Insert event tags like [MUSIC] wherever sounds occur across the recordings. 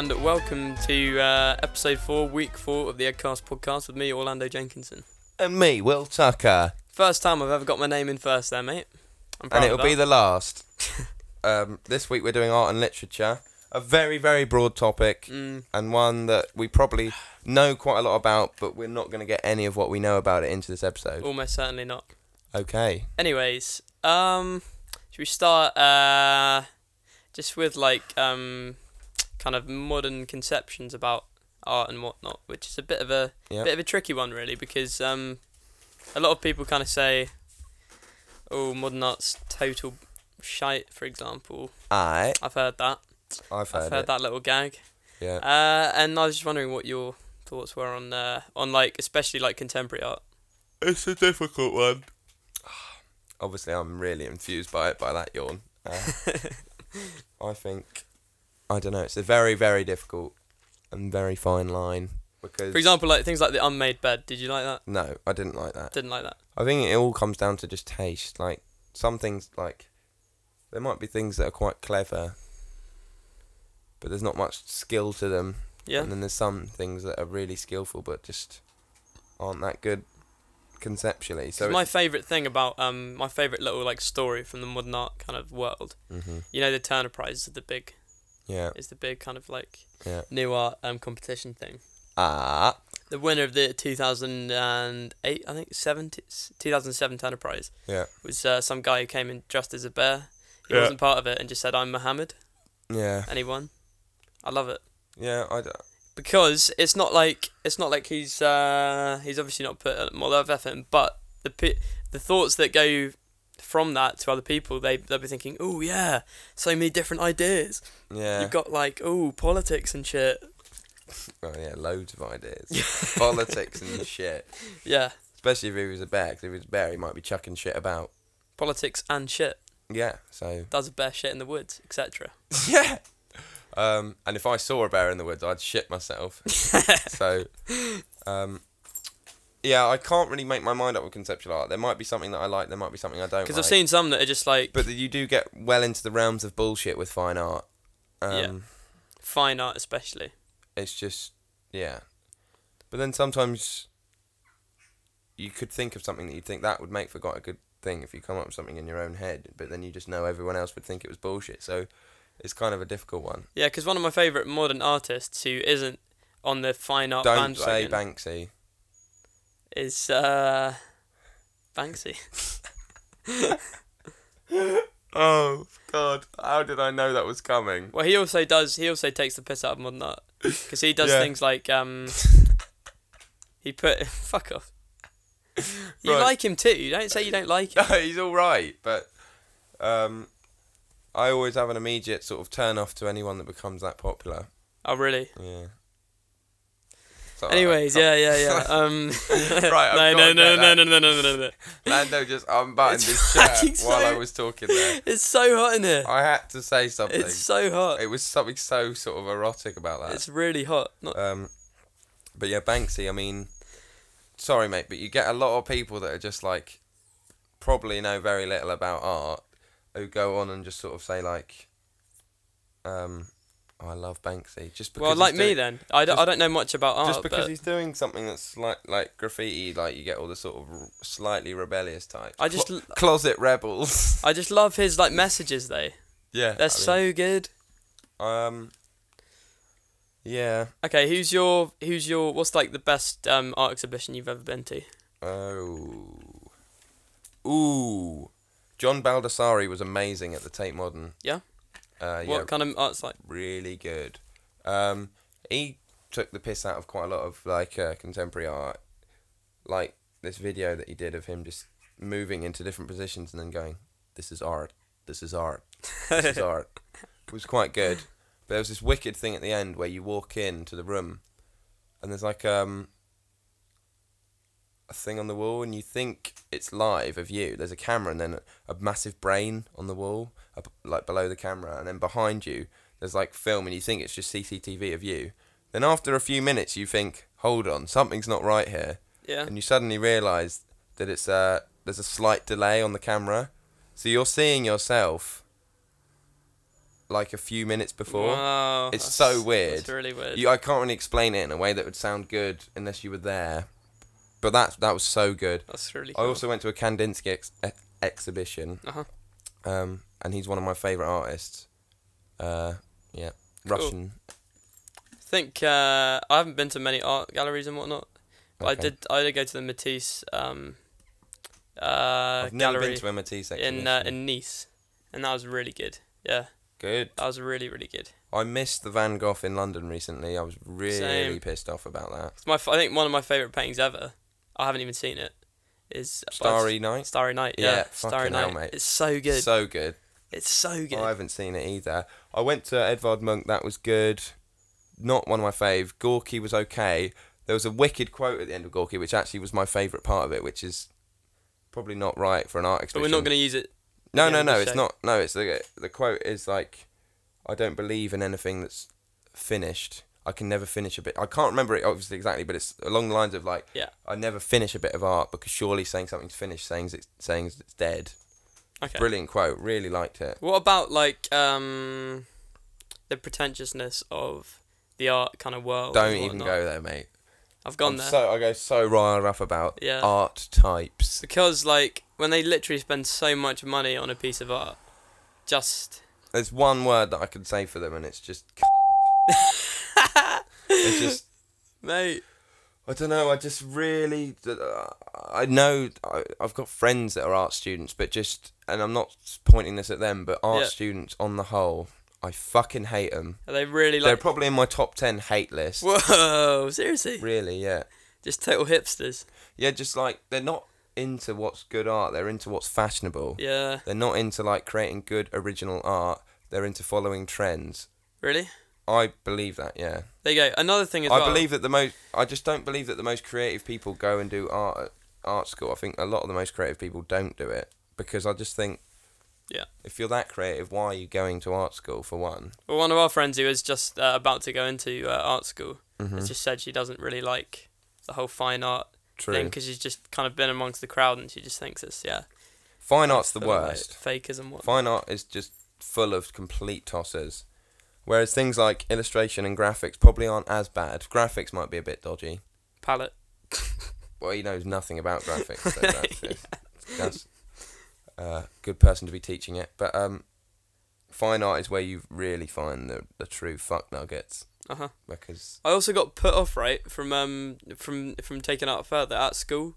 And welcome to uh, episode four, week four of the Edcast podcast with me, Orlando Jenkinson. And me, Will Tucker. First time I've ever got my name in first, there, mate. And it'll be the last. [LAUGHS] um, this week we're doing art and literature. A very, very broad topic, Mm, and one that we probably know quite a lot about, but we're not going to get any of what we know about it into this episode. almost certainly not. Okay. Anyways, um, should we start uh, just with like um, kind of modern conceptions about art and whatnot, which is a bit of a Yeah. bit of a tricky one, really, because um, a lot of people kind of say, "Oh, modern art's total shite," for example. I, I've heard that. I've heard, I've heard it. that little gag. Yeah. Uh, and I was just wondering what your thoughts were on uh, on like especially like contemporary art. It's a difficult one. [SIGHS] Obviously, I'm really infused by it, by that yawn. Uh, [LAUGHS] I think, I don't know, it's a very, very difficult and very fine line. Because For example, like things like the unmade bed. Did you like that? No, I didn't like that. Didn't like that. I think it all comes down to just taste. Like some things, like there might be things that are quite clever, but there's not much skill to them. Yeah. And then there's some things that are really skillful, but just aren't that good conceptually. So my favourite thing about um my favourite little like story from the modern art kind of world. hmm You know the Turner Prize is the big yeah, is the big kind of like yeah. new art um competition thing. Ah, The winner of the 2008 I think 70, 2007 Turner Prize yeah, was uh, some guy who came in dressed as a bear. He Yeah. wasn't part of it and just said I'm Muhammad yeah, and he won. I love it. yeah. I d- because it's not like it's not like he's uh, he's obviously not put a lot of effort in, but the pi- the thoughts that go from that to other people, they they'll be thinking, oh yeah, so many different ideas. yeah. You've got like oh politics and shit. [LAUGHS] oh yeah, loads of ideas, [LAUGHS] politics and shit. Yeah, Especially if he was a bear, because if he was a bear, he might be chucking shit about. politics and shit. Yeah, so Does a bear shit in the woods, etc. [LAUGHS] Yeah. Um, and if I saw a bear in the woods, I'd shit myself. so, um, yeah, I can't really make my mind up with conceptual art. There might be something that I like. There might be something I don't. Because like. I've seen some that are just like But you do get well into the realms of bullshit with fine art. Um, Yeah. fine art, especially. It's just, yeah. But then sometimes you could think of something that you'd think that would make for quite a good thing if you come up with something in your own head. But then you just know everyone else would think it was bullshit. So it's kind of a difficult one. Yeah, because one of my favourite modern artists who isn't on the fine art Don't say bandwagon Banksy. Is uh, Banksy. [LAUGHS] Oh God! How did I know that was coming? Well, he also does. He also takes the piss out of modern art because he does Yeah. things like um. [LAUGHS] he put [LAUGHS] fuck off. You Right. like him too. You don't say you don't like him. No, he's all right, but um, I always have an immediate sort of turn off to anyone that becomes that popular. Oh really? Yeah. So, Anyways, yeah, yeah, yeah. [LAUGHS] Um. Right, [LAUGHS] no, no, no, no, no, no, no, no, no. Lando just unbuttoned It's his shirt fucking while I was talking there. It's so hot in here. I had to say something. It's so hot. It was something so sort of erotic about that. It's really hot. Not Um, but yeah, Banksy. I mean, sorry, mate, but you get a lot of people that are just like probably know very little about art who go on and just sort of say like, um, I love Banksy just because. well, like me then. I don't, I don't know much about art. Just because he's doing something that's like like graffiti, like you get all the sort of r- slightly rebellious types. I just, Clo- l- closet rebels. [LAUGHS] I just love his like messages though. yeah, They're I so good. um. Yeah. Okay, who's your who's your what's like the best um art exhibition you've ever been to? Oh. Ooh. John Baldessari was amazing at the Tate Modern. Yeah? Uh, What yeah, kind of art's like? really good. Um, he took the piss out of quite a lot of like uh, contemporary art, like this video that he did of him just moving into different positions and then going, "This is art. This is art. This is [LAUGHS] art." It was quite good. But there was this wicked thing at the end where you walk into the room, and there's like um a thing on the wall, and you think it's live of you. There's a camera, and then a, a massive brain on the wall, up, like below the camera, and then behind you there's like film, and you think it's just CCTV of you. Then after a few minutes, you think, "Hold on, something's not right here," Yeah. and you suddenly realise that it's uh there's a slight delay on the camera, so you're seeing yourself like a few minutes before. Wow, It's that's- so weird. It's really weird. You, I can't really explain it in a way that would sound good unless you were there. But that that was so good. that's really. Cool. I also went to a Kandinsky ex- e- exhibition, Uh-huh. um, and he's one of my favorite artists. Uh, yeah, Cool. Russian. I think uh, I haven't been to many art galleries and whatnot. But I did. I did go to the Matisse um, uh, I've never gallery been to a Matisse exhibition. in uh, in Nice, and that was really good. Yeah, Good. that was really really good. I missed the Van Gogh in London recently. I was really Same. pissed off about that. It's my. I think one of my favorite paintings ever. I haven't even seen it. Is uh, Starry Night. Starry Night. Yeah, Yeah, Starry fucking hell, Night. mate. It's so good. So good. it's so good. I haven't seen it either. I went to Edvard Munch. That was good. Not one of my fave. Gorky was okay. There was a wicked quote at the end of Gorky, which actually was my favourite part of it, which is probably not right for an art but exhibition. we're not going to use it. No, no, no. It's show. not. No, it's the the quote is like, I don't believe in anything that's finished. I can never finish a bit. I can't remember it obviously exactly, but it's along the lines of like, Yeah. I never finish a bit of art because surely saying something's finished, saying it's saying it's dead. Okay. Brilliant quote. Really liked it. What about like um, the pretentiousness of the art kind of world? Don't even whatnot? go there, mate. I've gone I'm there So I go so riled up about Yeah. art types. because like when they literally spend so much money on a piece of art, just There's one word that I can say for them, and it's just. [LAUGHS] just. [LAUGHS] mate. I don't know. I just really. Uh, I know I, I've got friends that are art students, but just and I'm not pointing this at them, but art Yeah. students on the whole, I fucking hate them. Are they really They're probably in my top ten hate list. Whoa, seriously? Really, yeah, Just total hipsters. yeah. Just like they're not into what's good art. They're into what's fashionable. Yeah. They're not into like creating good original art. They're into following trends. Really? I believe that, yeah. There you go. Another thing as I well. believe that the most. I just don't believe that the most creative people go and do art at art school. I think a lot of the most creative people don't do it because I just think. Yeah. If you're that creative, why are you going to art school for one? Well, one of our friends who is just uh, about to go into uh, art school Mm-hmm. has just said she doesn't really like the whole fine art thing because she's just kind of been amongst the crowd and she just thinks it's yeah. Fine art's the full of, like, worst. fakers and what. Fine art is just full of complete tossers. Whereas things like illustration and graphics probably aren't as bad. Graphics might be a bit dodgy. Palette. Well, he knows nothing about graphics. So [LAUGHS] that's, that's a good person to be teaching it. But um, fine art is where you really find the, the true fuck nuggets. Uh huh. Because, I also got put off right from um from from taking art further at school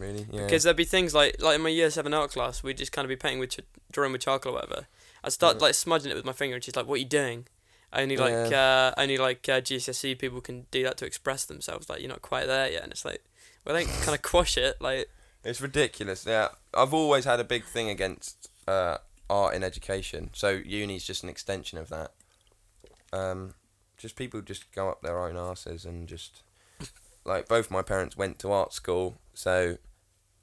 really? Yeah. because there'd be things like like in my year seven art class we'd just kind of be painting with ch- drawing with charcoal or whatever. I'd start Yeah. like smudging it with my finger and she's like, "What are you doing?" Only like uh, only like uh, GCSE people can do that to express themselves. Like you're not quite there yet, and it's like, well, don't kind of quash it. Like It's ridiculous. Yeah, I've always had a big thing against uh, art in education. So uni's just an extension of that. Um, just people just go up their own asses and just like both my parents went to art school, so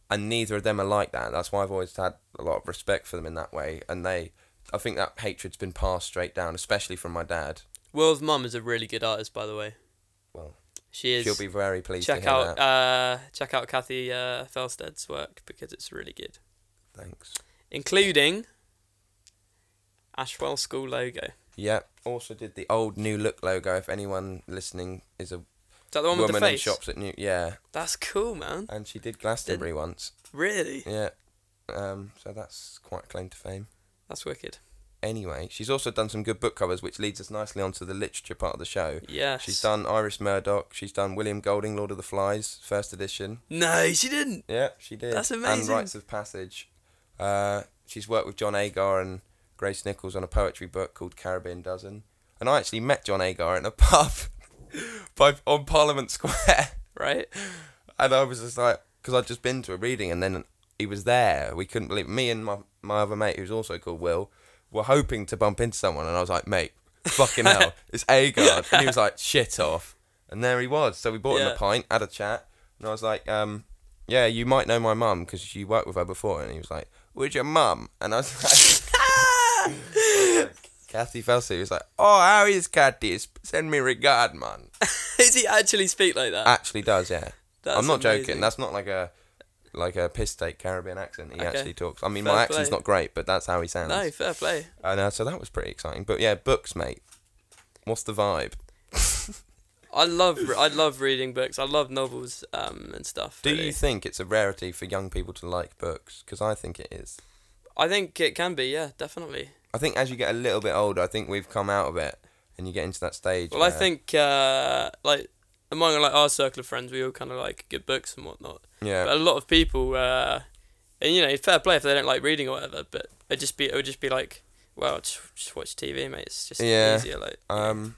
and neither of them are like that. That's why I've always had a lot of respect for them in that way. And they, I think that hatred's been passed straight down, especially from my dad. Will's mum is a really good artist, by the way. Well, She is. she'll be very pleased check to hear out that. uh check out Kathy uh, Felstead's work because it's really good, Thanks. including Ashwell School logo. Yep. Also did the old New Look logo. If anyone listening is a Is that the one with woman the in face? shops at New, yeah, That's cool, man. and she did Glastonbury once. Really? Yeah, um, so that's quite a claim to fame. That's wicked. Anyway, she's also done some good book covers, which leads us nicely onto the literature part of the show. Yes. She's done Iris Murdoch. She's done William Golding, Lord of the Flies, first edition. No, she didn't. Yeah, she did. That's amazing. And. Rites of Passage. Uh, she's worked with John Agard and Grace Nichols on a poetry book called Caribbean Dozen. And I actually met John Agard in a [LAUGHS] pub by, on Parliament Square. Right? And I was just like, because I'd just been to a reading and then he was there. We couldn't believe Me and my, my other mate, who's also called Will, were hoping to bump into someone. And I was like, mate, fucking hell, [LAUGHS] it's Agard. And he was like, shit off. And there he was. So we bought him Yeah. a pint, had a chat. And I was like, um, yeah, you might know my mum because you worked with her before. And he was like, where's your mum? And I was like, [LAUGHS] [LAUGHS] Kathy Felsi was like, oh, how is Kathy? Send me regard, man. Does he actually speak like that? Actually does, yeah. That's I'm not amazing. joking. That's not like a like a piss take Caribbean accent. He Okay. actually talks. I mean, Fair my accent's play. not great, but that's how he sounds. No, fair play. And uh, so that was pretty exciting. But yeah, books, mate. What's the vibe? [LAUGHS] I love I love reading books. I love novels um and stuff. Do really. you think it's a rarity for young people to like books? Because I think it is. I think it can be. Yeah, definitely. I think as you get a little bit older, I think we've come out of it, and you get into that stage. Well, I think uh like among like our circle of friends, we all kind of like good books and whatnot. yeah, But a lot of people, uh, and you know, fair play if they don't like reading or whatever. But it just be it would just be like, well, just, just watch TV, mate. It's just Yeah. easier. Like, Um,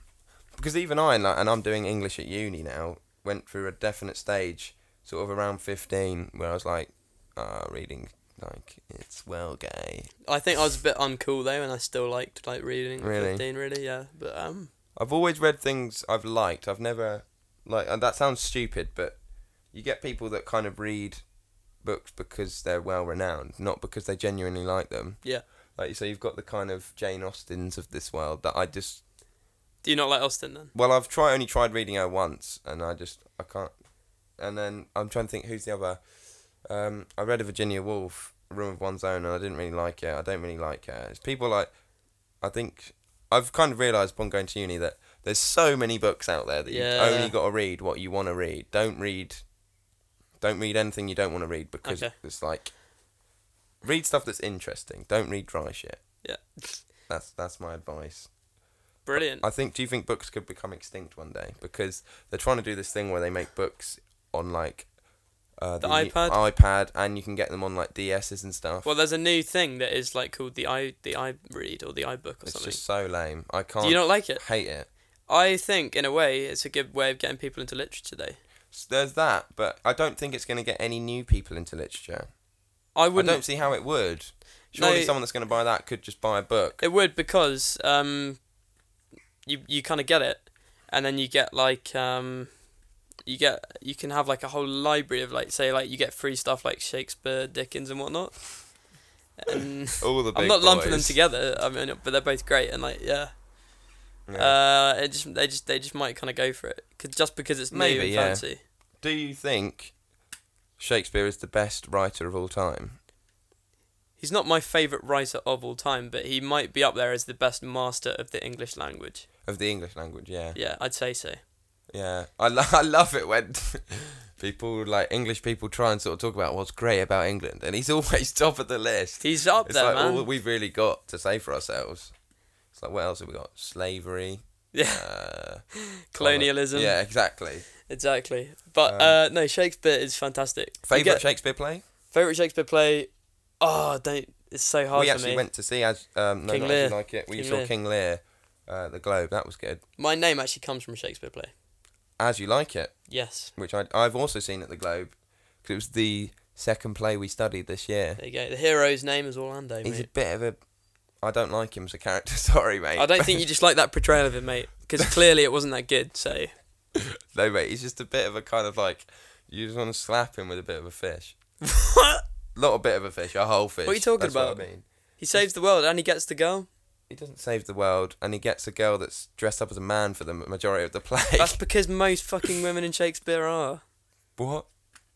because even I, like, and I'm doing English at uni now, went through a definite stage, sort of around 15, where I was like, uh, reading, like, it's well gay. I think I was a bit uncool though, and I still liked like reading. at Really? Fifteen, really, yeah. But um, I've always read things I've liked. I've never, like, and that sounds stupid, but you get people that kind of read books because they're well renowned, not because they genuinely like them. Yeah. Like, you so you've got the kind of Jane Austens of this world that I just do you not like Austen then? Well, I've tried only tried reading her once, and I just I can't. And then I'm trying to think who's the other. Um, I read a Virginia Woolf, Room of One's Own, and I didn't really like it. I don't really like her. It's people like, I think I've kind of realised upon going to uni that there's so many books out there that Yeah. you've only got to read what you want to read. Don't read. Don't read anything you don't want to read because Okay. it's like. Read stuff that's interesting. Don't read dry shit. Yeah. That's that's my advice. Brilliant. I think. Do you think books could become extinct one day because they're trying to do this thing where they make books on like uh, The new- iPad? iPad, and you can get them on like DSs and stuff. Well, there's a new thing that is like called the i the i read or the iBook or it's something. It's just so lame. I can't. Do you not like it? hate it? I think in a way it's a good way of getting people into literature today. S- There's that, but I don't think it's going to get any new people into literature. I I wouldn't. don't see how it would. Surely No. someone that's going to buy that could just buy a book. It would because um, you you kind of get it, and then you get like um, you get you can have like a whole library of like say like you get free stuff like Shakespeare, Dickens, and whatnot. And [LAUGHS] All the big I'm not lumping them together. I mean, but they're both great and like yeah. Yeah. Uh, it just they just they just might kind of go for it 'Cause- just because it's new Maybe, and yeah. fancy. Do you think Shakespeare is the best writer of all time? He's not my favorite writer of all time, but he might be up there as the best master of the English language. Of the English language, yeah. Yeah, I'd say so. Yeah, I, lo- [LAUGHS] I love it when [LAUGHS] people like English people try and sort of talk about what's great about England, and he's [LAUGHS] always top of the list. He's up It's there, like man. all that we've really got to say for ourselves. It's like what else have we got? Slavery, yeah, uh, [LAUGHS] colonialism. Yeah, exactly. exactly. But Um, uh, no, Shakespeare is fantastic. Favorite get- Shakespeare play? favorite Shakespeare play? Oh, don't. It's so hard we actually went to see as um, no, King not As You Lear. like it. We King saw Lear. King Lear, uh, the Globe. That was good. My name actually comes from a Shakespeare play. As you like it, Yes, which I I've also seen at the Globe, because it was the second play we studied this year. there you go. The hero's name is Orlando, He's a bit of a. I don't like him as a character. [LAUGHS] Sorry, mate. I don't think you just like that portrayal of him, mate, because [LAUGHS] clearly it wasn't that good. So no, mate. He's just a bit of a kind of like. You just want to slap him with a bit of a fish. what? Not a bit of a fish, a whole fish. What are you talking That's about? I mean, He saves the world and he gets the girl. he doesn't save the world, and he gets a girl that's dressed up as a man for the majority of the play. That's [LAUGHS] because most fucking women in Shakespeare are. what?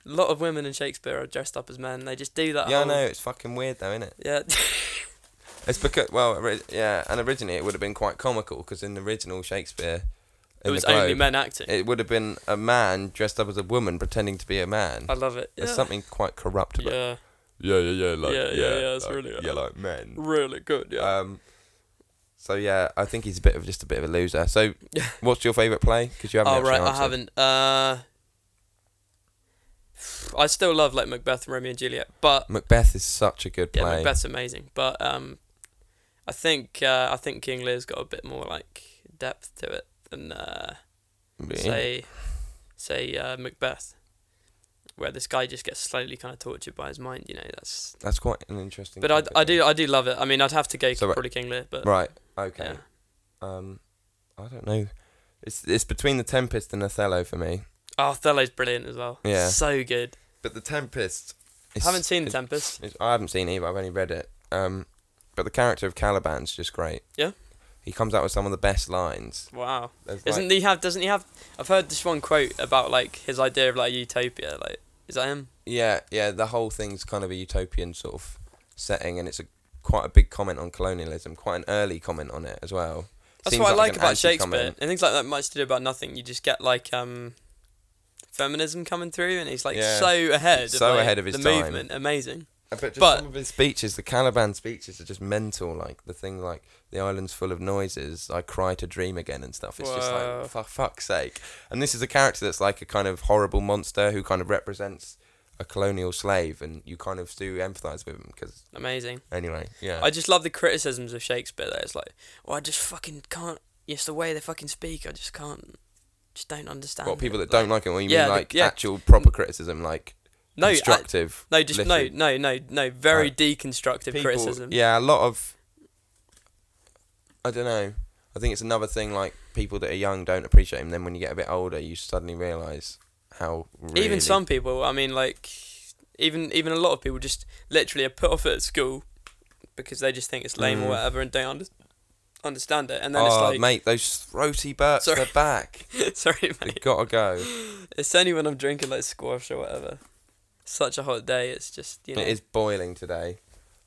A lot of women in Shakespeare are dressed up as men. They just do that. Yeah, I know. It's fucking weird, though, isn't it? Yeah. It's because well, ori- yeah, and originally it would have been quite comical because in the original Shakespeare, it was the Globe, only men acting. It would have been a man dressed up as a woman pretending to be a man. I love it. Yeah. There's something quite corrupt about. Yeah. Yeah, yeah, yeah, like Yeah, yeah, yeah, it's really- yeah, like men. Really good. Yeah. Um, so yeah, I think he's a bit of just a bit of a loser. So, [LAUGHS] what's your favourite play? Because you haven't. oh actually right, I answered. haven't. Uh. I still love like Macbeth and Romeo and Juliet, but Macbeth is such a good yeah, play. Macbeth's amazing. But um, I think uh, I think King Lear's got a bit more like depth to it than uh, Yeah. say say uh, Macbeth, where this guy just gets slowly kind of tortured by his mind. You know, that's. That's quite an interesting. But I, I do I do love it. I mean, I'd have to go So, probably King Lear, but Right. Okay. yeah. Um, I don't know. It's it's between the Tempest and Othello for me. Oh, Othello's brilliant as well. Yeah. So good. But the Tempest. I haven't seen The Tempest. I haven't seen it either. I've only read it. Um, but the character of Caliban's just great. Yeah? He comes out with some of the best lines. Wow. There's Doesn't like, he have? Doesn't he have? I've heard this one quote about like his idea of like utopia. Like Is that him? Yeah, yeah. The whole thing's kind of a utopian sort of setting, and it's a quite a big comment on colonialism, quite an early comment on it as well. That's Seems what I like about Shakespeare. anti-comment. And things like that much to do about nothing. You just get like um feminism coming through and he's like Yeah. so ahead of, So like, ahead of his the time. movement. Amazing. But But- some of his speeches, the Caliban speeches, are just mental. Like the thing, like the island's full of noises. I cry to dream again and stuff. It's just like for fuck's sake. And this is a character that's like a kind of horrible monster who kind of represents a colonial slave, and you kind of do empathise with him because Amazing. anyway, yeah. I just love the criticisms of Shakespeare though. It's like, oh I just fucking can't it's the way they fucking speak, I just can't just don't understand. what people it. that don't like it? Or you Yeah, mean the- like yeah. actual proper criticism, like no, I- no, just no, no, no, no, very Uh, deconstructive people- criticism. Yeah, a lot of. I don't know. I think it's another thing. Like people that are young don't appreciate him. Then when you get a bit older, you suddenly realise how. Really Even some people, I mean, like, even even a lot of people just literally are put off at school because they just think it's lame Mm. or whatever and don't under- understand it. And then oh, it's like, mate, those throaty burps, Sorry. they're back. [LAUGHS] sorry, mate. got to go. It's only when I'm drinking like squash or whatever. Such a hot day. It's just you know. It is boiling today.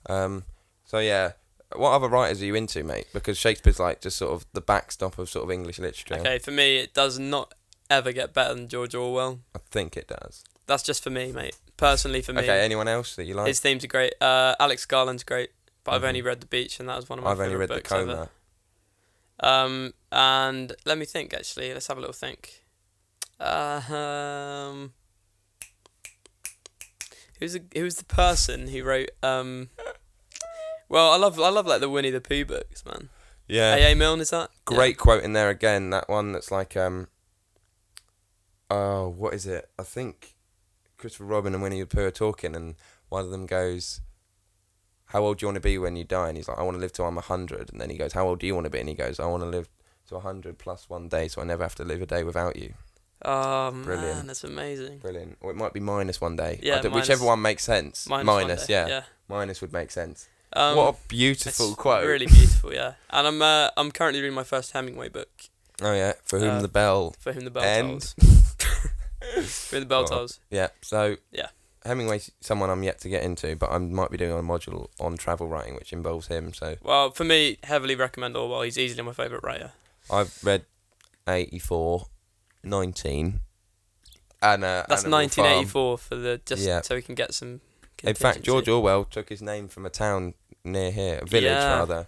Um, so yeah, what other writers are you into, mate? Because Shakespeare's like just sort of the backstop of sort of English literature. Okay, for me, it does not ever get better than George Orwell. I think it does. That's just for me, mate. Personally, for me, Okay, anyone else that you like? his themes are great. Uh, Alex Garland's great, but I've Mhm. only read The Beach, and that was one of my I've only read the books ever. Um, and let me think. Actually, let's have a little think. Uh, um, who's the who's the person who wrote um? Well, I love I love like the Winnie the Pooh books, man. Yeah. A. A. Milne is that? Yeah. Great quote in there again. That one that's like, um, oh, what is it? I think Christopher Robin and Winnie the Pooh are talking, and one of them goes, "How old do you want to be when you die?" And he's like, "I want to live till I'm hundred." And then he goes, "How old do you want to be?" And he goes, "I want to live to hundred plus one day, so I never have to live a day without you." Oh man, Brilliant. that's amazing. Brilliant. Or it might be minus one day. Yeah, minus- whichever one makes sense. Minus, Minus, yeah. yeah. Minus would make sense. Um, what a beautiful quote. Really beautiful, yeah. And I'm uh, I'm currently reading my first Hemingway book. Oh yeah. For whom Uh, the bell For whom the bell tolls. [LAUGHS] For whom the bell Oh. tolls. Yeah. So Yeah. Hemingway's someone I'm yet to get into, but I might be doing a module on travel writing, which involves him. So Well, for me, heavily recommend Orwell. He's easily my favourite writer. I've read 84, 19, and uh, That's Animal 1984 for the just Yeah. so we can get some. Farm. In fact, George. Orwell took his name from a town near here, a village Yeah. rather,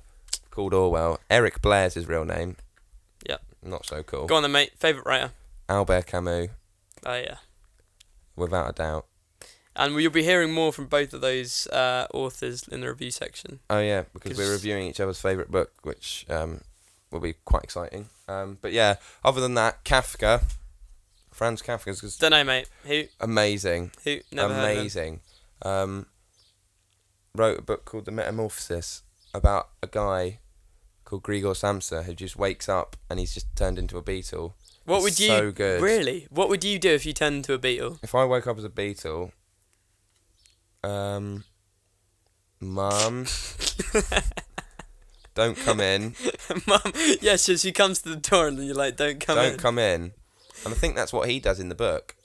called Orwell. Eric Blair's his real name. Yep. Not so cool. Go on then, mate. Favourite writer. Albert Camus, Oh yeah. without a doubt. And you'll be hearing more from both of those uh, authors in the review section. Oh yeah, because we're 'Cause- reviewing each other's favourite book, which um, will be quite exciting. Um, but yeah, other than that, Kafka, Franz Kafka's just Don't know, mate. Who? amazing, Who? Never heard of him. amazing. Um, wrote a book called The Metamorphosis about a guy called Gregor Samsa who just wakes up and he's just turned into a beetle. What It's would you so good. really? What would you do if you turned into a beetle? If I woke up as a beetle, um, mum, [LAUGHS] don't come in. [LAUGHS] Mum, yeah, so she comes to the door and then you're like, "Don't come in don't come in. And I think that's what he does in the book.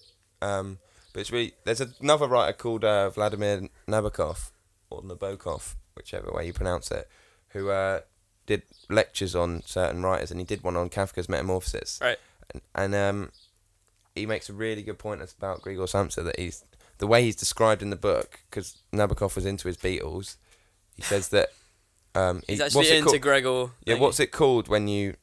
Um, but it's really there's another writer called uh, Vladimir Nabokov or Nabokov, whichever way you pronounce it, who uh, did lectures on certain writers, and he did one on Kafka's Metamorphosis. Right. And, and um, he makes a really good point about Gregor Samsa that he's the way he's described in the book because Nabokov was into his beetles. He says that um, He's he- actually what's it into called? Gregor. Yeah, thingy. what's it called when you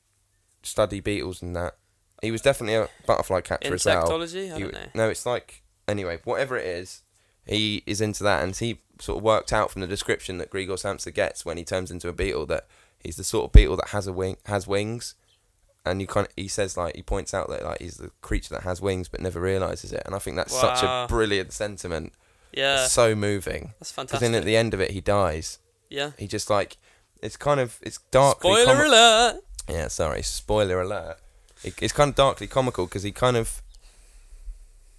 study beetles and that? He was definitely a butterfly catcher as well. insectology? I don't know. No, it's like anyway, whatever it is, he is into that, and he sort of worked out from the description that Gregor Samsa gets when he turns into a beetle that he's the sort of beetle that has a wing, has wings, and you kind of, he says like he points out that like he's the creature that has wings but never realizes it, and I think that's such a brilliant sentiment. Yeah, It's so moving. that's fantastic. Because then at the end of it, he dies. Yeah. He just like it's kind of it's darkly Spoiler comi- alert! yeah, sorry, spoiler alert. It, it's kind of darkly comical because he kind of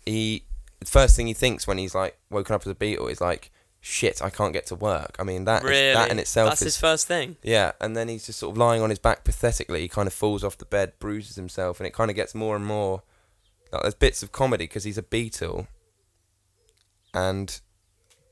he the first thing he thinks when he's like woken up as a beetle is like shit, I can't get to work. I mean that is- Really? that in itself That's is his first thing. yeah, and then he's just sort of lying on his back pathetically. He kind of falls off the bed, bruises himself, and it kind of gets more and more. Like, there's bits of comedy because he's a beetle, and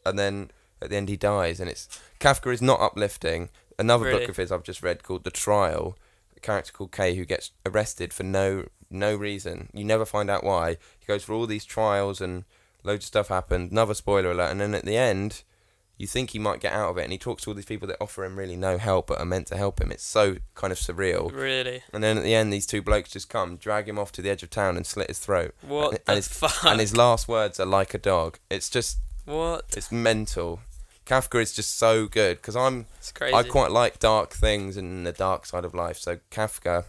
and then at the end he dies, and it's Kafka is not uplifting. Another Really? book of his I've just read called The Trial. A character called Kay who gets arrested for no no reason. You never find out why. He goes for all these trials and loads of stuff happened. Another spoiler alert, and then at the end. You think he might get out of it, and he talks to all these people that offer him really no help, but are meant to help him. It's so kind of surreal. Really? And then at the end, these two blokes just come, drag him off to the edge of town, and slit his throat. What And- the and his- fuck? And his last words are like a dog. It's just, what? it's mental. Kafka is just so good because I'm, It's crazy. I quite like dark things and the dark side of life. So Kafka,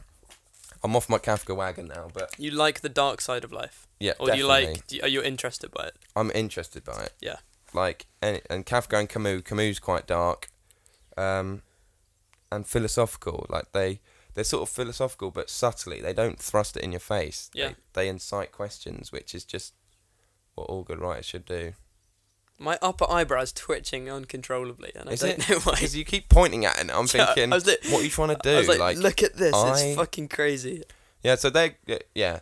I'm off my Kafka wagon now, but You like the dark side of life, yeah, or do you definitely. like? Do you, are you interested by it? I'm interested by it. Yeah. Like and and Kafka and Camus. Camus quite dark, um, and philosophical. Like they they're sort of philosophical, but subtly. They don't thrust it in your face. Yeah. They, they incite questions, which is just what all good writers should do. My upper eyebrow's twitching uncontrollably, and Is I don't it? [LAUGHS] know why. Because you keep pointing at it, and I'm [LAUGHS] Yeah, thinking, what are you trying to do? Like, like, look at this, I- it's fucking crazy. yeah. So they, yeah.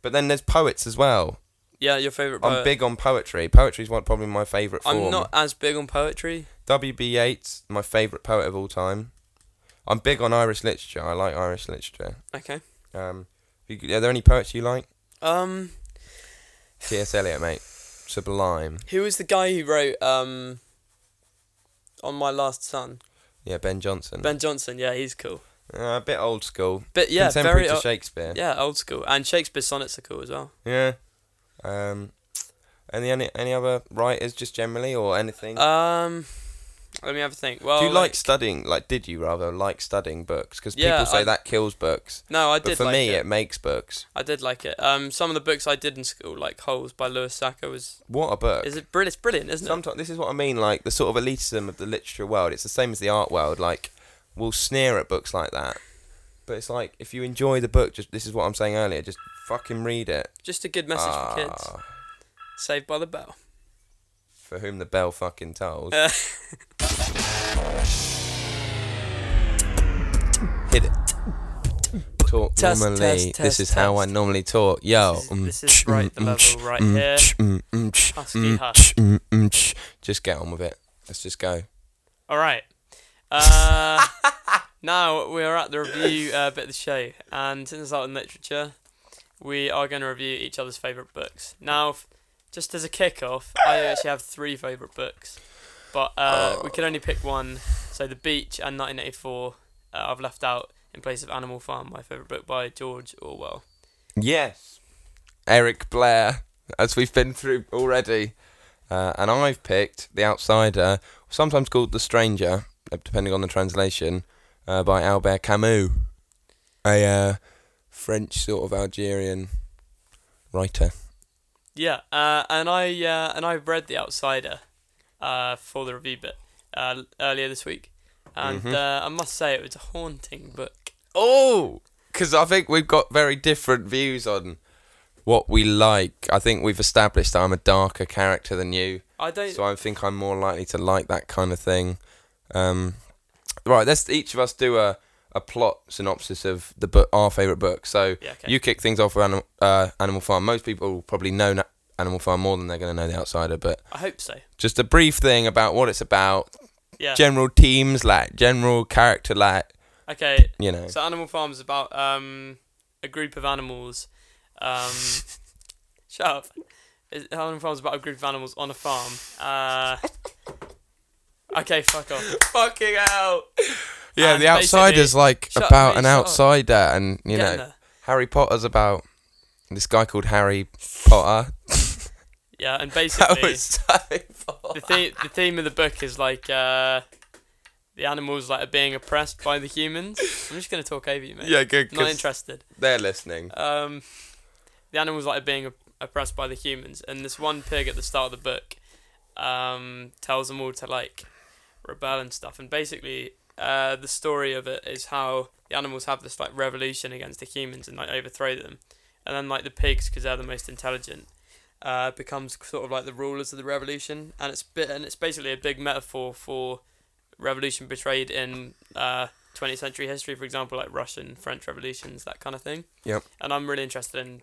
But then there's poets as well. Yeah, your favorite I'm big on poetry. Poetry's one probably my favourite form. I'm not as big on poetry. W.B. Yeats, my favourite poet of all time. I'm big on Irish literature. I like Irish literature. Okay. Um, are there any poets you like? Um, T.S. Eliot, mate. Sublime. who was the guy who wrote um, on my last son? Yeah, Ben Jonson. Ben Jonson, Yeah, he's cool. Uh, a bit old school. But yeah, Contemporary very to Shakespeare. yeah, old school. And Shakespeare's sonnets are cool as well. Yeah. Um, any any any other writers just generally or anything? Um, let me have a think. Well, Do you like, studying? Like, did you rather like studying books? Because Yeah, people say I- that kills books, No, I but did for like me, it. it makes books. I did like it. Um, some of the books I did in school, like Holes by Louis Sachar, was What a book! is it brilliant? It's brilliant, isn't it? Sometimes this is what I mean. Like the sort of elitism of the literature world. It's the same as the art world. Like we'll sneer at books like that, but it's like if you enjoy the book, just this is what I'm saying earlier. Just fucking read it. Just a good message for kids. Ah, Saved by the Bell. For whom the bell fucking tolls. [LAUGHS] Hit it. Talk Test, normally. test, this test, is how I normally talk. Yo. This is- this is right mm, the mm, level right mm, here. Husky hush. Just get on with it. Let's just go. All right. Uh, [LAUGHS] now we are at the review uh, bit of the show, and since it's art in literature, we are going to review each other's favourite books. Now, just as a kick-off, I actually have three favourite books, but uh, we can only pick one. So, The Beach and 1984, uh, I've left out in place of Animal Farm, my favourite book by George Orwell. Yes. Eric Blair, as we've been through already. Uh, and I've picked The Outsider, sometimes called The Stranger, depending on the translation, uh, by Albert Camus, a uh, French sort of Algerian writer. Yeah, uh, and I uh, and I read The Outsider uh, for the review bit uh, earlier this week, and Mhm. uh, I must say it was a haunting book. Oh! Because I think we've got very different views on what we like. I think we've established that I'm a darker character than you. I don't. So I think I'm more likely to like that kind of thing. Um, right, let's each of us do a, a plot synopsis of the book, our favourite book. So yeah, okay. you kick things off with Animal, uh, Animal Farm. Most people probably know Na- Animal Farm more than they're going to know The Outsider, but I hope so. just a brief thing about what it's about. Yeah. General themes, like general character, like okay. you know. So Animal Farm is about um a group of animals. Um, [LAUGHS] shut up. Animal Farm is about a group of animals on a farm. Uh. Okay, fuck off. [LAUGHS] Fucking hell. Yeah, And The Outsider's like Shut about an shut up. outsider, and you Get know. Harry Potter's about this guy called Harry Potter. [LAUGHS] Yeah, and That basically was so. [LAUGHS] the theme the theme of the book is like uh the animals like are being oppressed by the humans. I'm just gonna talk over you, mate. Yeah, good. Not interested. they're listening. Um, the animals like are being oppressed by the humans, and this one pig at the start of the book um, tells them all to like rebel and stuff. And basically, uh, the story of it is how the animals have this like revolution against the humans and like overthrow them, and then like the pigs, because they're the most intelligent, uh, becomes sort of like the rulers of the revolution. And it's bit and it's basically a big metaphor for revolution betrayed in uh, 20th century history, for example, like Russian, French revolutions, that kind of thing. Yep. And I'm really interested in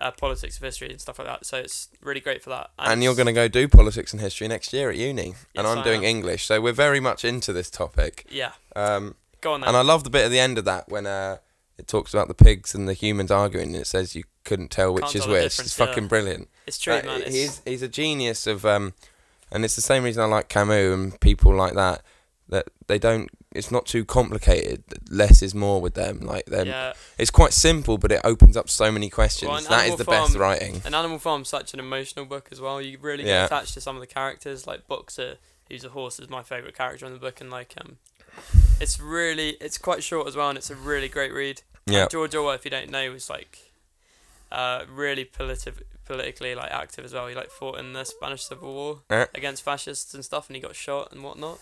uh, politics of history and stuff like that. So it's really great for that. And you're going to go do politics and history next year at uni, Yes, and I'm I doing am. English, so we're very much into this topic. Yeah, Um, go on then. and I love the bit at the end of that when uh, it talks about the pigs and the humans arguing, and it says you couldn't tell which Can't is tell the which. difference, It's fucking yeah. brilliant. it's true, man. It's, he's he's a genius of um, and it's the same reason I like Camus and people like that. That they don't. It's not too complicated. Less is more with them. Like them, yeah, it's quite simple, but it opens up so many questions. Well, that is Animal the best Farm- writing. and Animal Farm's such an emotional book as well. You really get Yeah. attached to some of the characters. Like Boxer, who's a horse, is my favorite character in the book, and like um, it's really it's quite short as well, and it's a really great read. Yeah, George Orwell, if you don't know, was like uh, really politi- politically like active as well. He like fought in the Spanish Civil War Yeah. against fascists and stuff, and he got shot and whatnot.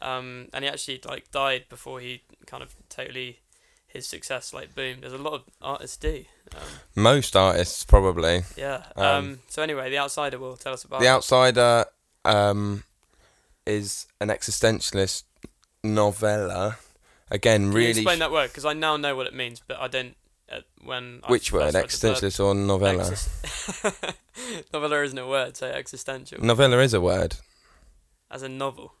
Um, and he actually like died before he kind of totally his success like boomed. There's a lot of artists do. Um, most artists probably. yeah. Um, Um, so anyway, the outsider will tell us about. The Outsider um, is an existentialist novella. Again, Can you really. explain that word? Because I now know what it means, but I don't. Uh, when which word? Existentialist or novella? [LAUGHS] Novella isn't a word, so existential Novella is a word. as a novel.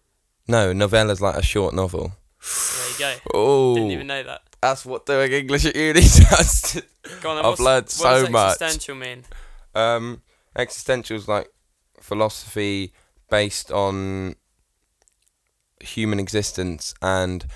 No, novella's like a short novel. There you go. [SIGHS] Oh, Didn't even know that. that's what doing English at uni [LAUGHS] does. Go on, then, I've learned what does much. Existential mean? um, existential's like philosophy based on human existence and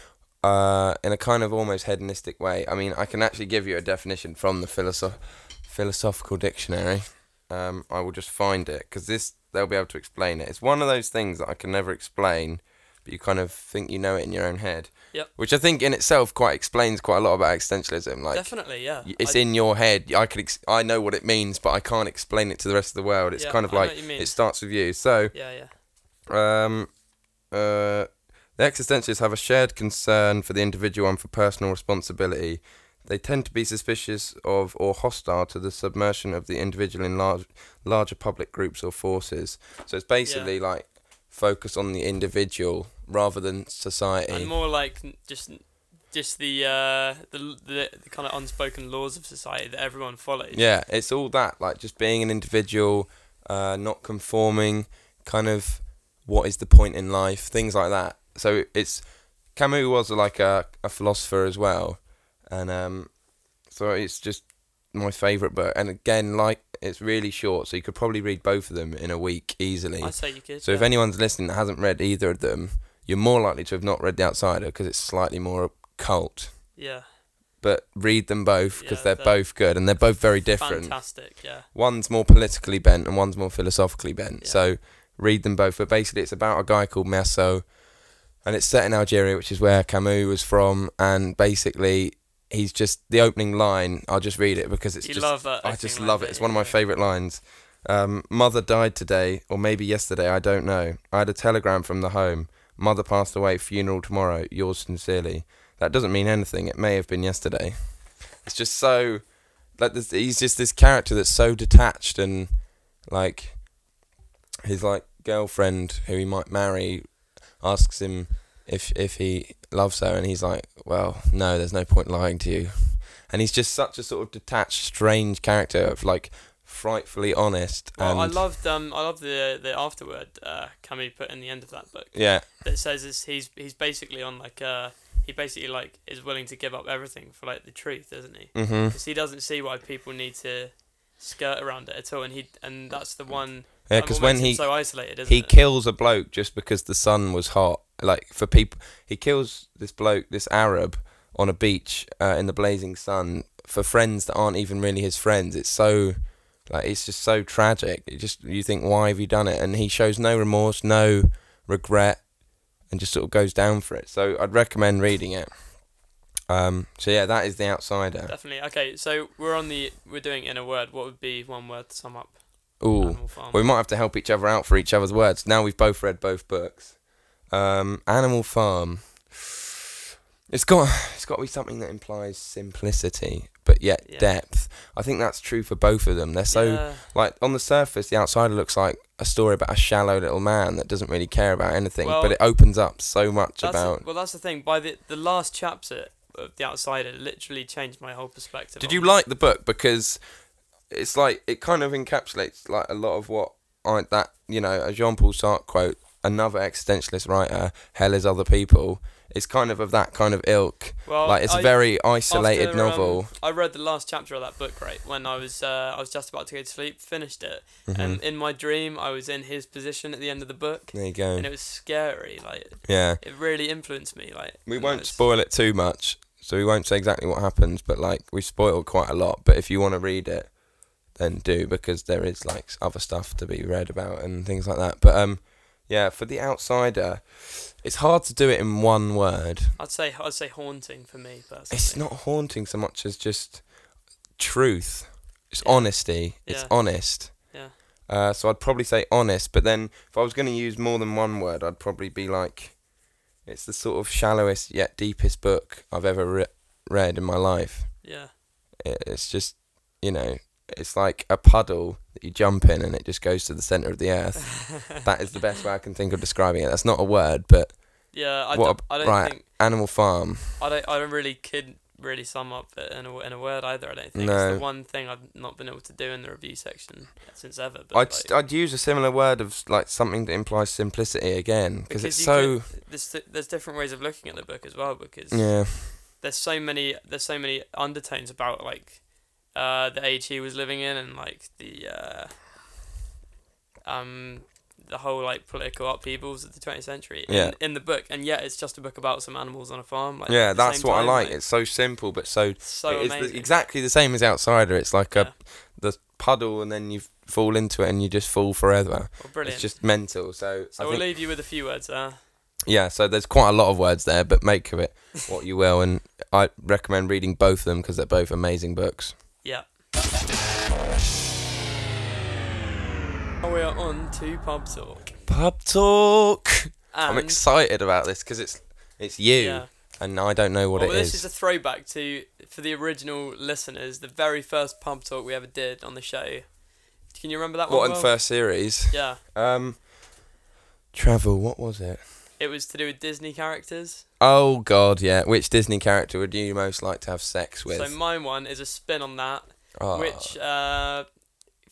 uh, in a kind of almost hedonistic way. I mean, I can actually give you a definition from the philosoph- philosophical dictionary. Um, I will just find it because this they'll be able to explain it. It's one of those things that I can never explain, but you kind of think you know it in your own head. Yep. Which I think in itself quite explains quite a lot about existentialism. Like Definitely, yeah. it's I- in your head. I could ex- I know what it means, but I can't explain it to the rest of the world. It's Yeah, kind of like what you mean. it starts with you. So, Yeah, yeah. um, uh, the existentialists have a shared concern for the individual and for personal responsibility. They tend to be suspicious of or hostile to the submersion of the individual in large, larger public groups or forces. So it's basically like focus on the individual rather than society. And more like just just the uh the, the the kind of unspoken laws of society that everyone follows. Yeah, it's all that, like just being an individual, uh, not conforming, kind of what is the point in life, things like that. So it's Camus was like a, a philosopher as well, and um, so it's just my favourite book. And again, like it's really short, so you could probably read both of them in a week easily. I say you could. So if anyone's listening that hasn't read either of them, you're more likely to have not read The Outsider because it's slightly more cult. yeah, But read them both because Yeah, they're they're both good and they're both very different fantastic. Yeah, one's more politically bent and one's more philosophically bent. Yeah. So read them both. But basically, it's about a guy called Meursault, and it's set in Algeria, which is where Camus was from. And basically, he's just the opening line. I'll just read it because it's you just love that. I just love it. It's one of my favourite lines. Um, Mother died today, or maybe yesterday. I don't know. I had a telegram from the home. Mother passed away. Funeral tomorrow. Yours sincerely. That doesn't mean anything. It may have been yesterday. It's just so like this, he's just this character that's so detached and like he's like girlfriend who he might marry asks him if if he loves her and he's like, well, no, there's no point lying to you. And he's just such a sort of detached, strange character of like frightfully honest. Well, I loved um I love the the afterword uh Camus put in the end of that book yeah, that says is he's he's basically on like uh he basically like is willing to give up everything for like the truth, isn't he? mm-hmm. Because he doesn't see why people need to skirt around it at all, and he and that's the one. Yeah. Because when he so isolated, isn't he it? kills a bloke just because the sun was hot. Like for people, he kills this bloke, this Arab, on a beach uh, in the blazing sun for friends that aren't even really his friends. It's so like it's just so tragic. It just you think why have you done it? And he shows no remorse, no regret, and just sort of goes down for it. So I'd recommend reading it. Um, so yeah, that is the outsider. Definitely. Okay, so we're on the we're doing in a word. What would be one word to sum up Ooh. We might have to help each other out for each other's words. Now we've both read both books. Um, Animal Farm. It's got it's got to be something that implies simplicity, but yet Yeah. depth. I think that's true for both of them. They're so yeah, like on the surface, the outsider looks like a story about a shallow little man that doesn't really care about anything, Well, but it opens up so much about. well, that's the thing. By the the last chapter of The Outsider, literally changed my whole perspective. Did you it. like the book? Because it's like it kind of encapsulates like a lot of what I that you know a Jean Paul Sartre quote. Another existentialist writer, hell is other people. It's kind of of that kind of ilk. Well, like it's a I- very isolated after, um, novel. I read the last chapter of that book right when I was uh, I was just about to go to sleep. Finished it, Mhm. and in my dream I was in his position at the end of the book, there you go. and it was scary. Like Yeah. it really influenced me. Like We won't spoil it too much, so we won't say exactly what happens. But like we spoiled quite a lot. But if you want to read it, then do because there is like other stuff to be read about and things like that. But um, yeah, for the outsider, it's hard to do it in one word. I'd say I'd say haunting for me personally. It's not haunting so much as just truth. It's Yeah. honesty. It's Yeah. honest. Yeah. Uh, so I'd probably say honest, but then if I was going to use more than one word, I'd probably be like, it's the sort of shallowest yet deepest book I've ever re- read in my life. Yeah. It, it's just, you know, it's like a puddle that you jump in and it just goes to the center of the earth. [LAUGHS] that is the best way I can think of describing it. That's not a word, but Yeah. I What don't, a- I don't right. think Animal Farm. I don't I don't really could really sum up it in a in a word either. I don't think No. it's the one thing I've not been able to do in the review section since ever. But I'd like, I'd use a similar word of like something that implies simplicity again because it's so could- there's there's different ways of looking at the book as well because yeah there's so many there's so many undertones about like uh, the age he was living in and like the uh, um the whole like political upheavals of the 20th century in, Yeah. in the book and yet it's just a book about some animals on a farm like yeah that's what I time, like. It's so simple but so so it is the- exactly the same as Outsider. It's like yeah. a the puddle and then you fall into it and you just fall forever. well, brilliant It's just mental. So, so I we'll think, leave you with a few words there yeah. So there's quite a lot of words there, but make of it what you will. And I recommend reading both of them because they're both amazing books. Yeah we are on to pub talk Pub talk. I'm And- excited about this because it's it's you yeah and I don't know what it is. well, it this is. is a throwback to for the original listeners, the very first pub talk we ever did on the show. Can you remember that one? what one? in the Will? first series? Yeah, Um, travel. What was it? It was to do with Disney characters. Oh God, yeah. Which Disney character would you most like to have sex with? So my one is a spin on that. Oh. Which uh,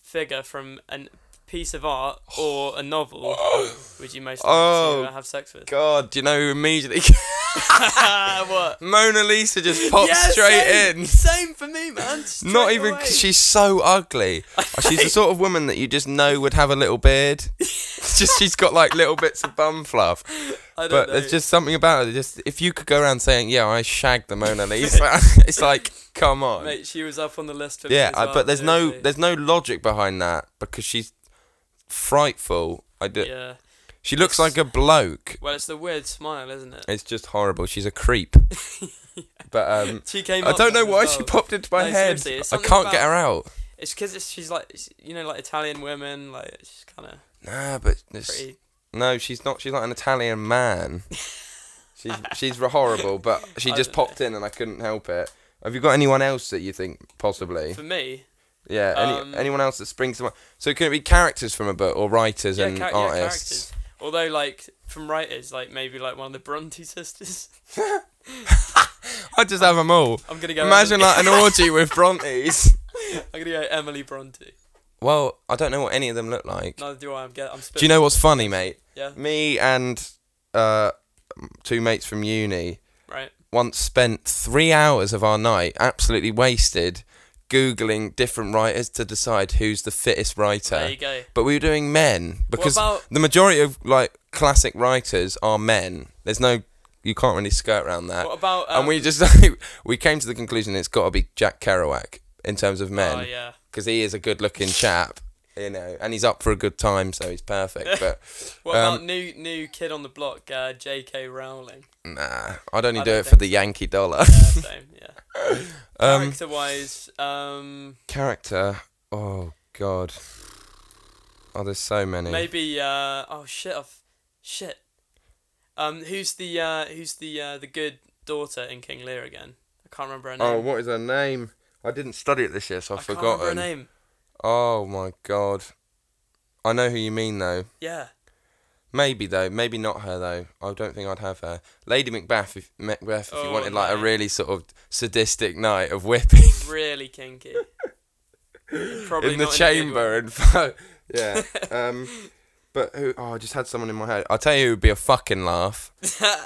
figure from a piece of art or a novel would you most like Oh, to uh, have sex with? God, do you know who immediately [LAUGHS] [LAUGHS] what? Mona Lisa just popped Yeah, straight same, in? Same for me, man. [LAUGHS] Not even away. she's so ugly. she's the sort of woman that you just know would have a little beard. Just she's got like little bits of bum fluff. I don't But know. there's just something about it. Just if you could go around saying, "Yeah, I shagged the Mona Lisa," it's like, come on. Mate, she was up on the list yeah, I, well, but there's no there's no logic behind that because she's frightful. I do. Yeah. She looks like a bloke. Well, it's the weird smile, isn't it? It's just horrible. She's a creep. [LAUGHS] But um, [LAUGHS] She came. I don't know why she popped into my No, head. seriously, it's I something can't about- get her out. It's because she's like it's- you know like Italian women like she's kind of Nah, but it's, pretty. no, she's not. She's like an Italian man. [LAUGHS] She's she's horrible, but she I just don't know. popped in and I couldn't help it. Have you got anyone else that you think possibly? For me, Yeah, any, Um, anyone else that springs to mind? So can it be characters from a book or writers yeah, and yeah, artists? characters. Although like from writers, like maybe like one of the Bronte sisters. [LAUGHS] I'd just have them all. I'm gonna go. Imagine Emily, like an orgy with [LAUGHS] Brontes. I'm gonna go Emily Bronte. Well, I don't know what any of them look like. Neither do I. I'm get. I'm. Do you know what's funny, mate? Yeah. Me and uh, two mates from uni Right. once spent three hours of our night absolutely wasted googling different writers to decide who's the fittest writer. There you go. But we were doing men because about- the majority of like classic writers are men. There's no you can't really skirt around that. What about? Um, and we just [LAUGHS] we came to the conclusion it's got to be Jack Kerouac in terms of Oh men yeah. because he is a good-looking chap, you know, and he's up for a good time, so he's perfect. [LAUGHS] But What Um, about new new kid on the block, uh, J.K. Rowling? nah, I'd only I do it for the Yankee dollar. Yeah, [LAUGHS] same. Yeah. um, Character wise, um, character. Oh God. Oh, there's so many. maybe. Uh, oh shit! I've, shit. Um, who's the uh, who's the uh, the good daughter in King Lear again? I can't remember her name. Oh, what is her name? I didn't study it this year, so I've I can't remember her name. Oh my God. I know who you mean though. Yeah. Maybe though, maybe not her though. I don't think I'd have her. Lady Macbeth, if, Macbeth, if you Oh, wanted like a no. really sort of sadistic night of whipping. [LAUGHS] Really kinky. [LAUGHS] Probably in the not a good chamber and [LAUGHS] yeah. Um, but who? Oh, I just had someone in my head. I'll tell you who would be a fucking laugh.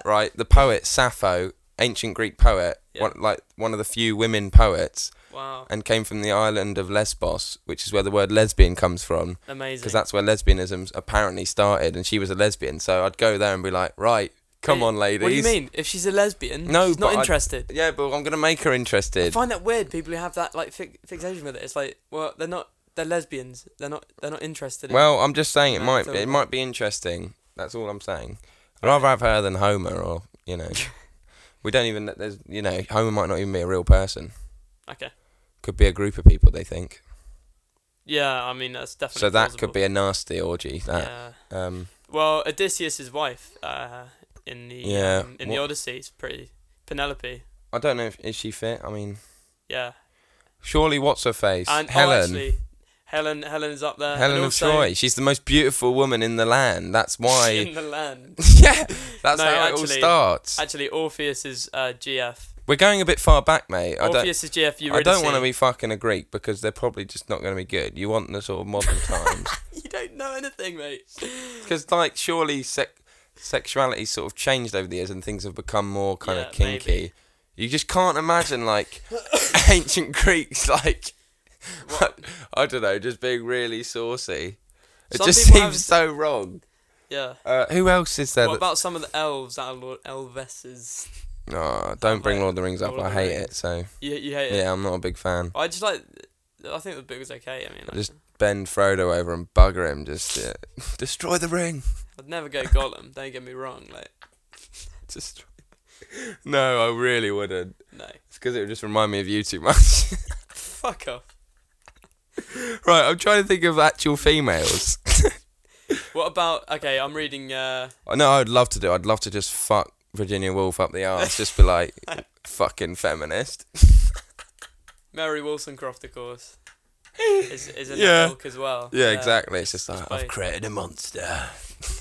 Right, the poet Sappho, ancient Greek poet, Yeah. one, like one of the few women poets, wow, and came from the island of Lesbos, which is where the word lesbian comes from, amazing. because that's where lesbianism apparently started, and she was a lesbian. So I'd go there and be like, right, come on, ladies. What do you mean? If she's a lesbian, No, she's not but I- interested. Yeah, but I'm gonna make her interested. I interested. find that weird. People who have that like fi- fixation with it. It's like, well, they're not. They're lesbians. They're not. They're not interested. In Well, I'm just saying it No, might it's it might be interesting. That's all I'm saying. I'd rather have her than Homer, or you know, [LAUGHS] we don't even. There's you know, Homer might not even be a real person. Okay. Could be a group of people. They think. Yeah, I mean that's definitely. So that plausible. could be a nasty orgy. That. Yeah. Um. Well, Odysseus' wife, uh, in the Yeah, um, in the Odyssey, is pretty Penelope. I don't know if is she fit. I mean, Yeah. surely what's her face? And oh, Helen. actually, Helen Helen's up there. Helen and of also Troy. She's the most beautiful woman in the land. That's [LAUGHS] why. in the land. [LAUGHS] yeah, that's No, how it all actually- starts. Actually, Orpheus is uh, GF. We're going a bit far back, mate. I don't. Orpheus is GF. Eurydice. I don't want to be fucking a Greek because they're probably just not going to be good. You want the sort of modern [LAUGHS] times. You don't know anything, mate. Because, like, surely sec- sexuality sort of changed over the years and things have become more kind Yeah, of kinky. maybe. You just can't imagine, like, [COUGHS] ancient Greeks, like, What? [LAUGHS] I don't know, just being really saucy. It Some just people seems have- so wrong. Yeah. Uh, who else is there? What that- about some of the elves are Lord Elveses? Oh, don't bring Like, Lord of the Rings up. Lord I hate it. So You you hate it? yeah, I'm not a big fan. I just like. I think the book was okay. I mean, like, Just bend Frodo over and bugger him. Just uh, [LAUGHS] destroy the ring. I'd never go Gollum. don't get me wrong. Like, [LAUGHS] Just [LAUGHS] no, I really wouldn't. no. It's because it would just remind me of you too much. Fuck off. right, I'm trying to think of actual females. What about? Okay, I'm reading. Uh, no, I'd love to do. I'd love to just fuck Virginia Woolf up the [LAUGHS] arse. just be like, fucking feminist. [LAUGHS] Mary Wollstonecraft, of course, is is in Yeah. that ilk as well. Yeah, exactly. It's just like I've created a monster.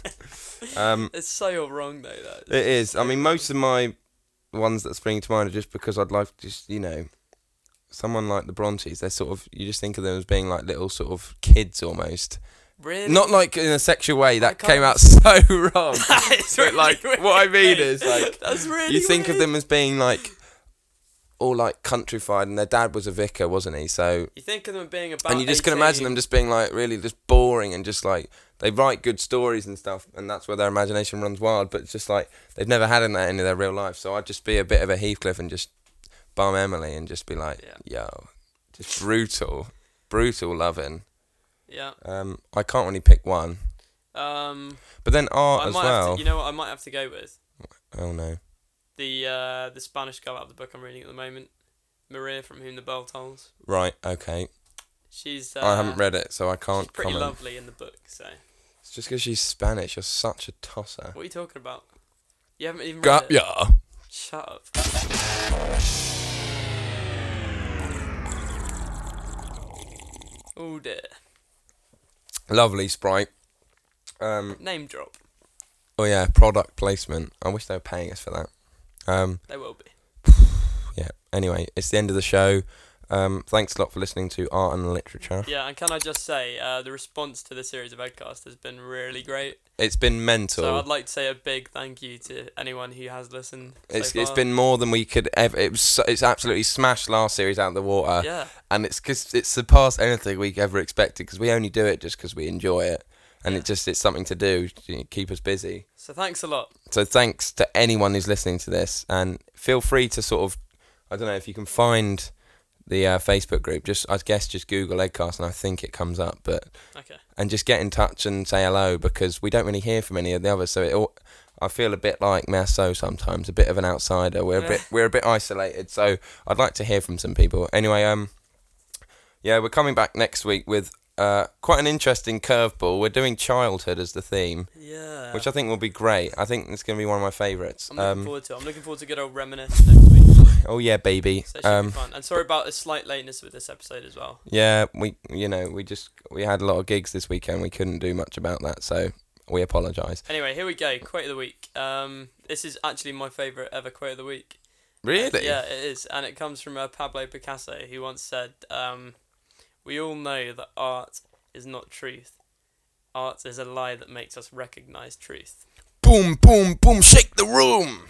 [LAUGHS] um, It's so wrong though. That it is. I mean, most of my ones that spring to mind are just because I'd like just you know, someone like the Brontes. They're sort of you just think of them as being like little sort of kids almost. Really Not like in a sexual way. That came out [LAUGHS] so wrong. But, like, really what I mean is, like, that's really. you think of them as being like all like countrified, and their dad was a vicar, wasn't he? So You think of them being about. and you just can imagine them just being like really just boring and just like they write good stories and stuff, and that's where their imagination runs wild. But it's just like they've never had in that in their real life. So I'd just be a bit of a Heathcliff and just bum Emily and just be like, Yeah. yo, just brutal, brutal loving. Yeah. Um, I can't really pick one, Um. but then art I as might well. have to. You know what? I might have to go with oh no, the uh the Spanish girl out of the book I'm reading at the moment, Maria from Whom the Bell Tolls. right, okay. She's. Uh, I haven't read it, so I can't pretty comment. lovely in the book. So It's just because she's Spanish. You're such a tosser. what are you talking about? You haven't even read Got it. ya. Shut up. Oh dear. Lovely sprite. Um, Name drop. oh yeah, product placement. I wish they were paying us for that. Um, They will be. [SIGHS] yeah. Anyway, it's the end of the show. Um, thanks a lot for listening to art and literature. Yeah, and can I just say, uh, the response to the series of Edcast has been really great. It's been mental. So I'd like to say a big thank you to anyone who has listened. so it's it's far. been more than we could ever. It was so- it's absolutely smashed last series out of the water, Yeah. and it's because it's surpassed anything we ever expected. Because we only do it just because we enjoy it, and Yeah. it just it's something to do to keep us busy. So thanks a lot. So thanks to anyone who's listening to this, and feel free to sort of, I don't know if you can find the uh, Facebook group. Just I guess just Google Edcast, and I think it comes up. But Okay. and just get in touch and say hello because we don't really hear from any of the others. So it all, I feel a bit like Meursault sometimes, a bit of an outsider. We're a bit we're a bit isolated. So I'd like to hear from some people. Anyway, um, yeah, we're coming back next week with uh quite an interesting curveball. We're doing childhood as the theme, Yeah. which I think will be great. I think it's going to be one of my favourites. I'm looking Um, forward to. it. I'm looking forward to good old week. [LAUGHS] oh yeah, baby. So Um, fun. And sorry about the slight lateness with this episode as well. yeah, we you know we just we had a lot of gigs this weekend. We couldn't do much about that, so we apologise. Anyway, here we go. Quote of the week. Um, this is actually my favourite ever quote of the week. Really? Yeah, it is, and it comes from uh, Pablo Picasso, who once said, um, We all know that art is not truth. Art is a lie that makes us recognize truth. Boom, boom, boom, shake the room.